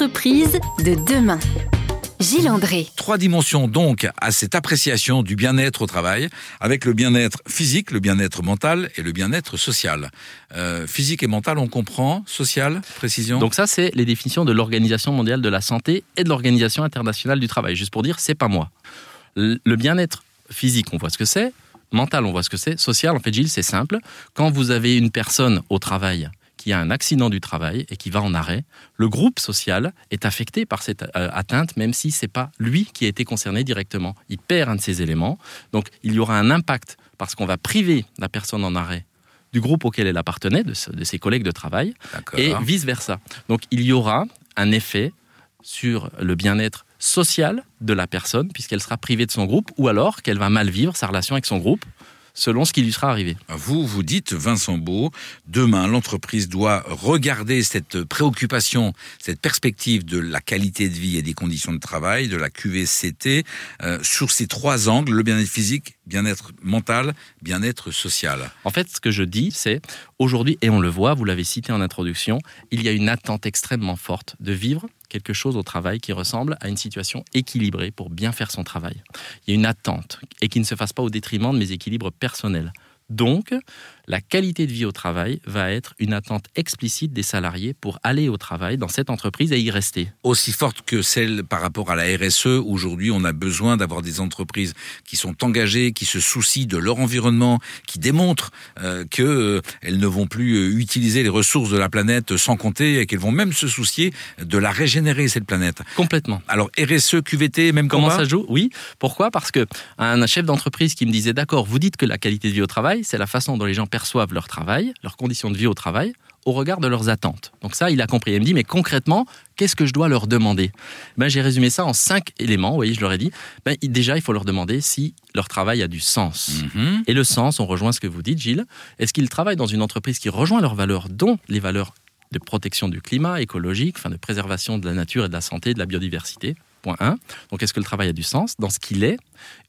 Entreprise de demain. Gilles André. Trois dimensions donc à cette appréciation du bien-être au travail, avec le bien-être physique, le bien-être mental et le bien-être social. Euh, physique et mental, on comprend. Social, précision. Donc ça, c'est les définitions de l'Organisation mondiale de la santé et de l'Organisation internationale du travail. Juste pour dire, c'est pas moi. Le bien-être physique, on voit ce que c'est. Mental, on voit ce que c'est. Social, en fait, Gilles, c'est simple. Quand vous avez une personne au travail qui a un accident du travail et qui va en arrêt, le groupe social est affecté par cette euh, atteinte, même si c'est pas lui qui a été concerné directement. Il perd un de ces éléments, donc il y aura un impact parce qu'on va priver la personne en arrêt du groupe auquel elle appartenait, de, de ses collègues de travail, et vice versa. Donc il y aura un effet sur le bien-être social de la personne, puisqu'elle sera privée de son groupe, ou alors qu'elle va mal vivre sa relation avec son groupe, selon ce qui lui sera arrivé. Vous, vous dites, Vincent Beau, demain, l'entreprise doit regarder cette préoccupation, cette perspective de la qualité de vie et des conditions de travail, de la QVCT, euh, sur ces trois angles, le bien-être physique, bien-être mental, bien-être social. En fait, ce que je dis, c'est aujourd'hui, et on le voit, vous l'avez cité en introduction, il y a une attente extrêmement forte de vivre quelque chose au travail qui ressemble à une situation équilibrée pour bien faire son travail. Il y a une attente et qui ne se fasse pas au détriment de mes équilibres personnels. Donc, la qualité de vie au travail va être une attente explicite des salariés pour aller au travail dans cette entreprise et y rester. Aussi forte que celle par rapport à la RSE, aujourd'hui on a besoin d'avoir des entreprises qui sont engagées, qui se soucient de leur environnement, qui démontrent euh, qu'elles euh, ne vont plus euh, utiliser les ressources de la planète sans compter et qu'elles vont même se soucier de la régénérer, cette planète. Complètement. Alors RSE, QVT, même Comment ça joue? Oui. Pourquoi? Parce que un chef d'entreprise qui me disait, d'accord, vous dites que la qualité de vie au travail, c'est la façon dont les gens perçoivent leur travail, leurs conditions de vie au travail, au regard de leurs attentes. Donc ça, il a compris. Il me dit, mais concrètement, qu'est-ce que je dois leur demander? Ben, J'ai résumé ça en cinq éléments. Vous voyez, je leur ai dit, ben, déjà, il faut leur demander si leur travail a du sens. Mhm. Et le sens, on rejoint ce que vous dites, Gilles. Est-ce qu'ils travaillent dans une entreprise qui rejoint leurs valeurs, dont les valeurs de protection du climat écologique, enfin de préservation de la nature et de la santé, de la biodiversité? Point 1. Donc, est-ce que le travail a du sens dans ce qu'il est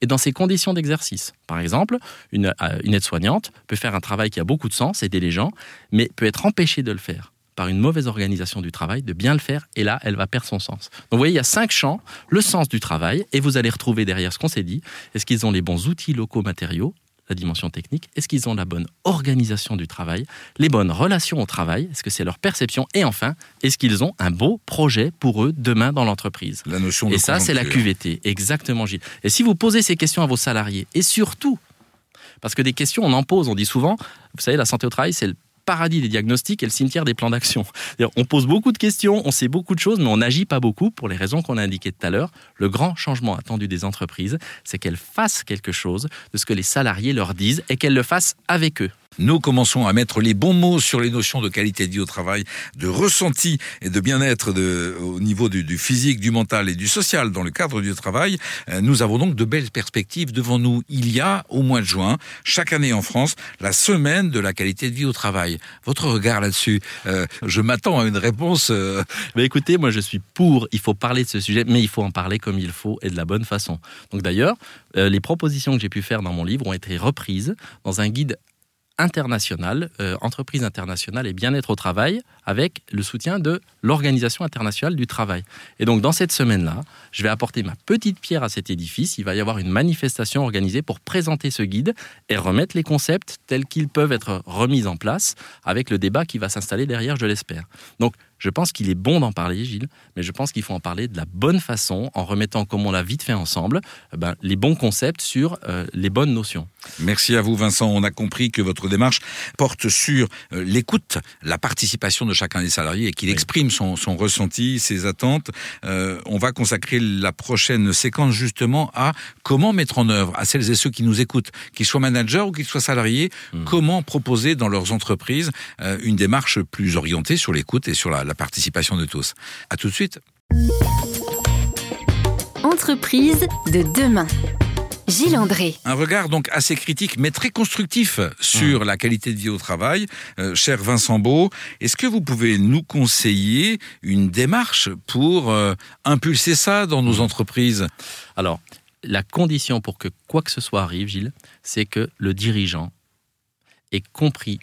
et dans ses conditions d'exercice? Par exemple, une, euh, une aide-soignante peut faire un travail qui a beaucoup de sens, aider les gens, mais peut être empêchée de le faire par une mauvaise organisation du travail, de bien le faire, et là, elle va perdre son sens. Donc vous voyez, il y a cinq champs, le sens du travail, et vous allez retrouver derrière ce qu'on s'est dit, est-ce qu'ils ont les bons outils locaux matériaux la dimension technique. Est-ce qu'ils ont la bonne organisation du travail Les bonnes relations au travail? Est-ce que c'est leur perception? Et enfin, est-ce qu'ils ont un beau projet pour eux demain dans l'entreprise? La notion de Et ça, c'est la QVT. Exactement, Gilles. Et si vous posez ces questions à vos salariés, et surtout, parce que des questions, on en pose, on dit souvent, vous savez, la santé au travail, c'est le paradis des diagnostics et le cimetière des plans d'action. On pose beaucoup de questions, on sait beaucoup de choses, mais on n'agit pas beaucoup pour les raisons qu'on a indiquées tout à l'heure. Le grand changement attendu des entreprises, c'est qu'elles fassent quelque chose de ce que les salariés leur disent et qu'elles le fassent avec eux nous commençons à mettre les bons mots sur les notions de qualité de vie au travail, de ressenti et de bien-être au niveau du, physique, du mental et du social dans le cadre du travail. Euh, nous avons donc de belles perspectives devant nous. Il y a, au mois de juin, chaque année en France, la semaine de la qualité de vie au travail. Votre regard là-dessus euh, Je m'attends à une réponse. Euh, mais écoutez, moi je suis pour, il faut parler de ce sujet, mais il faut en parler comme il faut et de la bonne façon. Donc d'ailleurs, les propositions que j'ai pu faire dans mon livre ont été reprises dans un guide internationale, euh, entreprise internationale et bien-être au travail, avec le soutien de l'Organisation internationale du travail. Et donc dans cette semaine-là, je vais apporter ma petite pierre à cet édifice. Il va y avoir une manifestation organisée pour présenter ce guide et remettre les concepts tels qu'ils peuvent être remis en place, avec le débat qui va s'installer derrière, je l'espère. Donc je pense qu'il est bon d'en parler, Gilles, mais je pense qu'il faut en parler de la bonne façon, en remettant, comme on l'a vite fait ensemble, eh ben, les bons concepts sur euh, les bonnes notions. Merci à vous, Vincent. On a compris que votre démarche porte sur euh, l'écoute, la participation de chacun des salariés et qu'il exprime son, ressenti, ses attentes. Euh, on va consacrer la prochaine séquence justement à comment mettre en œuvre à celles et ceux qui nous écoutent, qu'ils soient managers ou qu'ils soient salariés, hmm. comment proposer dans leurs entreprises une démarche plus orientée sur l'écoute et sur la la participation de tous. À tout de suite. Entreprise de demain. Gilles André. Un regard donc assez critique mais très constructif sur la qualité de vie au travail. Euh, cher Vincent Beau, est-ce que vous pouvez nous conseiller une démarche pour euh, impulser ça dans nos entreprises? Alors, la condition pour que quoi que ce soit arrive, Gilles, c'est que le dirigeant ait compris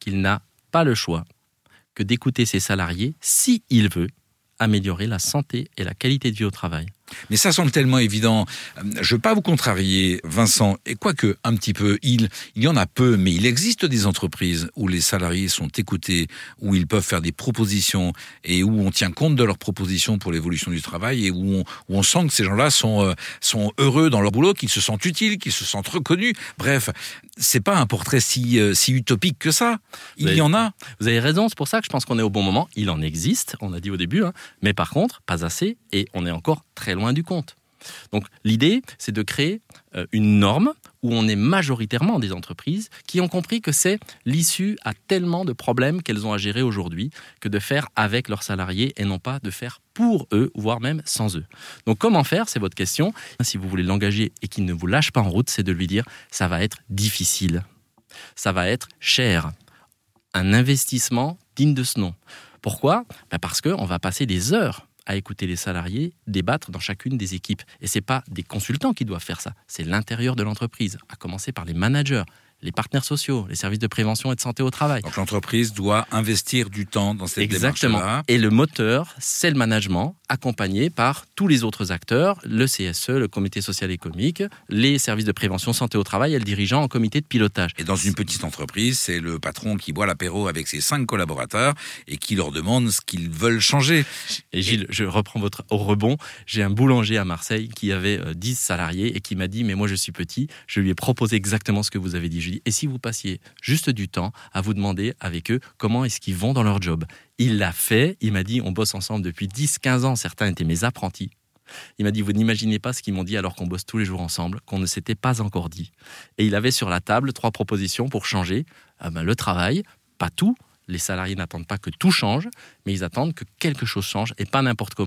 qu'il n'a pas le choix que d'écouter ses salariés si il veut améliorer la santé et la qualité de vie au travail. Mais ça semble tellement évident. Je ne veux pas vous contrarier, Vincent, et quoique un petit peu, il, il y en a peu, mais il existe des entreprises où les salariés sont écoutés, où ils peuvent faire des propositions et où on tient compte de leurs propositions pour l'évolution du travail et où on, où on sent que ces gens-là sont, euh, sont heureux dans leur boulot, qu'ils se sentent utiles, qu'ils se sentent reconnus. Bref, c'est pas un portrait si, euh, si utopique que ça. Il y en a. Vous avez raison, c'est pour ça que je pense qu'on est au bon moment. Il en existe, on a dit au début, hein, mais par contre, pas assez, et on est encore très loin du compte. Donc l'idée, c'est de créer euh, une norme où on est majoritairement des entreprises qui ont compris que c'est l'issue à tellement de problèmes qu'elles ont à gérer aujourd'hui que de faire avec leurs salariés et non pas de faire pour eux, voire même sans eux. Donc comment faire, c'est votre question. Si vous voulez l'engager et qu'il ne vous lâche pas en route, c'est de lui dire ça va être difficile, ça va être cher, un investissement digne de ce nom. Pourquoi? Ben Parce qu'on va passer des heures à écouter les salariés débattre dans chacune des équipes. Et ce n'est pas des consultants qui doivent faire ça, c'est l'intérieur de l'entreprise, à commencer par les managers, les partenaires sociaux, les services de prévention et de santé au travail. Donc l'entreprise doit investir du temps dans cette Exactement. Et le moteur, c'est le management, accompagné par tous les autres acteurs, le CSE, le comité social et économique, les services de prévention santé au travail et le dirigeant en comité de pilotage. Et dans une petite entreprise, c'est le patron qui boit l'apéro avec ses cinq collaborateurs et qui leur demande ce qu'ils veulent changer. Et Gilles, je reprends votre au rebond. J'ai un boulanger à Marseille qui avait 10 euh, salariés et qui m'a dit, mais moi je suis petit, je lui ai proposé exactement ce que vous avez dit et si vous passiez juste du temps à vous demander avec eux comment est-ce qu'ils vont dans leur job Il l'a fait, il m'a dit, on bosse ensemble depuis 10-15 ans, certains étaient mes apprentis. Il m'a dit, vous n'imaginez pas ce qu'ils m'ont dit alors qu'on bosse tous les jours ensemble, qu'on ne s'était pas encore dit. Et il avait sur la table trois propositions pour changer ah ben, le travail, pas tout, les salariés n'attendent pas que tout change, mais ils attendent que quelque chose change et pas n'importe comment.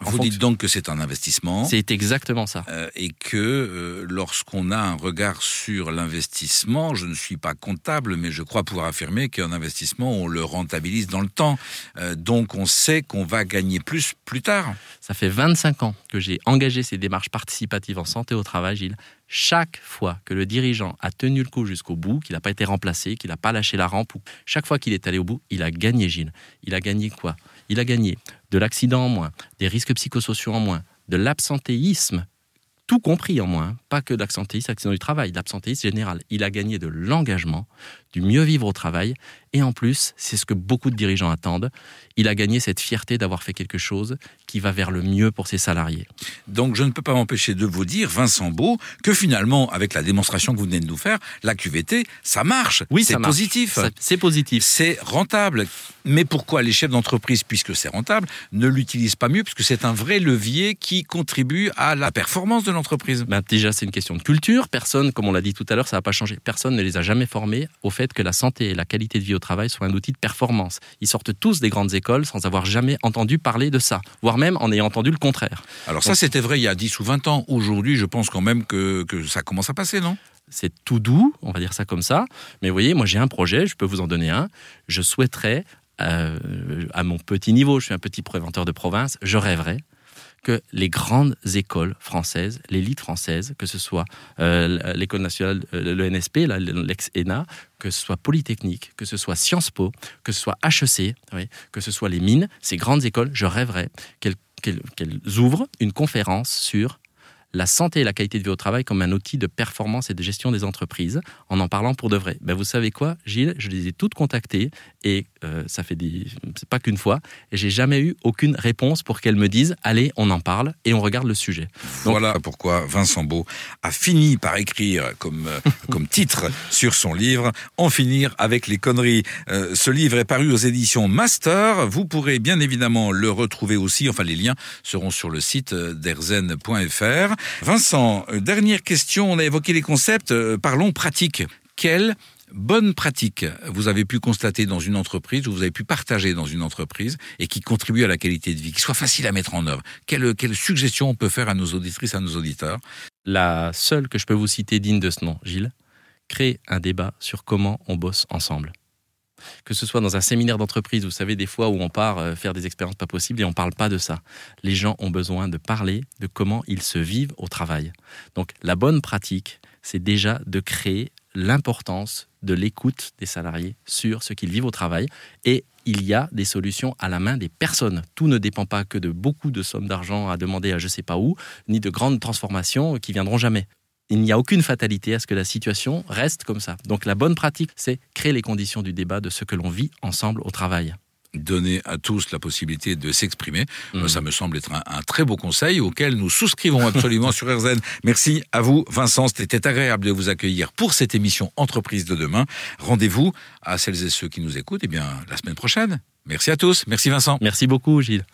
Vous dites donc que c'est un investissement. C'est exactement ça. Euh, et que euh, lorsqu'on a un regard sur l'investissement, je ne suis pas comptable, mais je crois pouvoir affirmer qu'un investissement, on le rentabilise dans le temps. Euh, donc on sait qu'on va gagner plus plus tard. Ça fait 25 ans que j'ai engagé ces démarches participatives en santé au travail, Gilles. Chaque fois que le dirigeant a tenu le coup jusqu'au bout, qu'il n'a pas été remplacé, qu'il n'a pas lâché la rampe, ou chaque fois qu'il est allé au bout, il a gagné, Gilles. Il a gagné quoi? Il a gagné de l'accident en moins, des risques psychosociaux en moins, de l'absentéisme, tout compris en moins, pas que d'absentéisme, accident du travail, d'absentéisme général. Il a gagné de l'engagement, du mieux vivre au travail, et en plus, c'est ce que beaucoup de dirigeants attendent, il a gagné cette fierté d'avoir fait quelque chose qui va vers le mieux pour ses salariés. Donc je ne peux pas m'empêcher de vous dire, Vincent Beau, que finalement, avec la démonstration que vous venez de nous faire, la QVT, ça marche. Oui, c'est positif. C'est positif. C'est rentable. Mais pourquoi les chefs d'entreprise, puisque c'est rentable, ne l'utilisent pas mieux Puisque c'est un vrai levier qui contribue à la performance de l'entreprise? Ben, déjà, c'est une question de culture. Personne, comme on l'a dit tout à l'heure, ça n'a pas changé. Personne ne les a jamais formés au fait que la santé et la qualité de vie au travail soient un outil de performance. Ils sortent tous des grandes écoles sans avoir jamais entendu parler de ça, voire même en ayant entendu le contraire. Alors ça, c'était vrai il y a 10 ou 20 ans. Aujourd'hui, je pense quand même que, que ça commence à passer, non? C'est tout doux, on va dire ça comme ça. Mais vous voyez, moi j'ai un projet, je peux vous en donner un. Je souhaiterais, euh, à mon petit niveau, je suis un petit préventeur de province, je rêverais que les grandes écoles françaises, l'élite française, que ce soit euh, l'école nationale, euh, le NSP, l'ex-ENA, que ce soit Polytechnique, que ce soit Sciences Po, que ce soit HEC, que ce soit les mines, ces grandes écoles, je rêverais qu'elles ouvrent une conférence sur la santé et la qualité de vie au travail comme un outil de performance et de gestion des entreprises, en en parlant pour de vrai. Ben vous savez quoi, Gilles? Je les ai toutes contactées et euh, ça fait des, c'est pas qu'une fois, et j'ai jamais eu aucune réponse pour qu'elles me disent allez, on en parle et on regarde le sujet. voilà pourquoi Vincent Beau a fini par écrire comme euh, comme titre sur son livre En finir avec les conneries. Euh, ce livre est paru aux éditions Master. Vous pourrez bien évidemment le retrouver aussi. Enfin, les liens seront sur le site d'erzen.fr. Vincent, euh, dernière question. On a évoqué les concepts. Euh, parlons pratique. Quelle bonne pratique vous avez pu constater dans une entreprise, ou vous avez pu partager dans une entreprise, et qui contribue à la qualité de vie, qui soit facile à mettre en œuvre? Quelle, quelle suggestion on peut faire à nos auditrices, à nos auditeurs? La seule que je peux vous citer digne de ce nom, Gilles, créer un débat sur comment on bosse ensemble que ce soit dans un séminaire d'entreprise, vous savez, des fois où on part euh, faire des expériences pas possibles et on ne parle pas de ça. Les gens ont besoin de parler de comment ils se vivent au travail. Donc la bonne pratique, c'est déjà de créer l'importance de l'écoute des salariés sur ce qu'ils vivent au travail. Et il y a des solutions à la main des personnes. Tout ne dépend pas que de beaucoup de sommes d'argent à demander à je ne sais pas où, ni de grandes transformations qui viendront jamais. Il n'y a aucune fatalité à ce que la situation reste comme ça. Donc la bonne pratique, c'est créer les conditions du débat de ce que l'on vit ensemble au travail donner à tous la possibilité de s'exprimer. Mmh. Ça me semble être un, très beau conseil auquel nous souscrivons absolument sur RZN. Merci à vous, Vincent. C'était agréable de vous accueillir pour cette émission Entreprise de demain. Rendez-vous à celles et ceux qui nous écoutent eh bien, la semaine prochaine. Merci à tous. Merci Vincent. Merci beaucoup Gilles.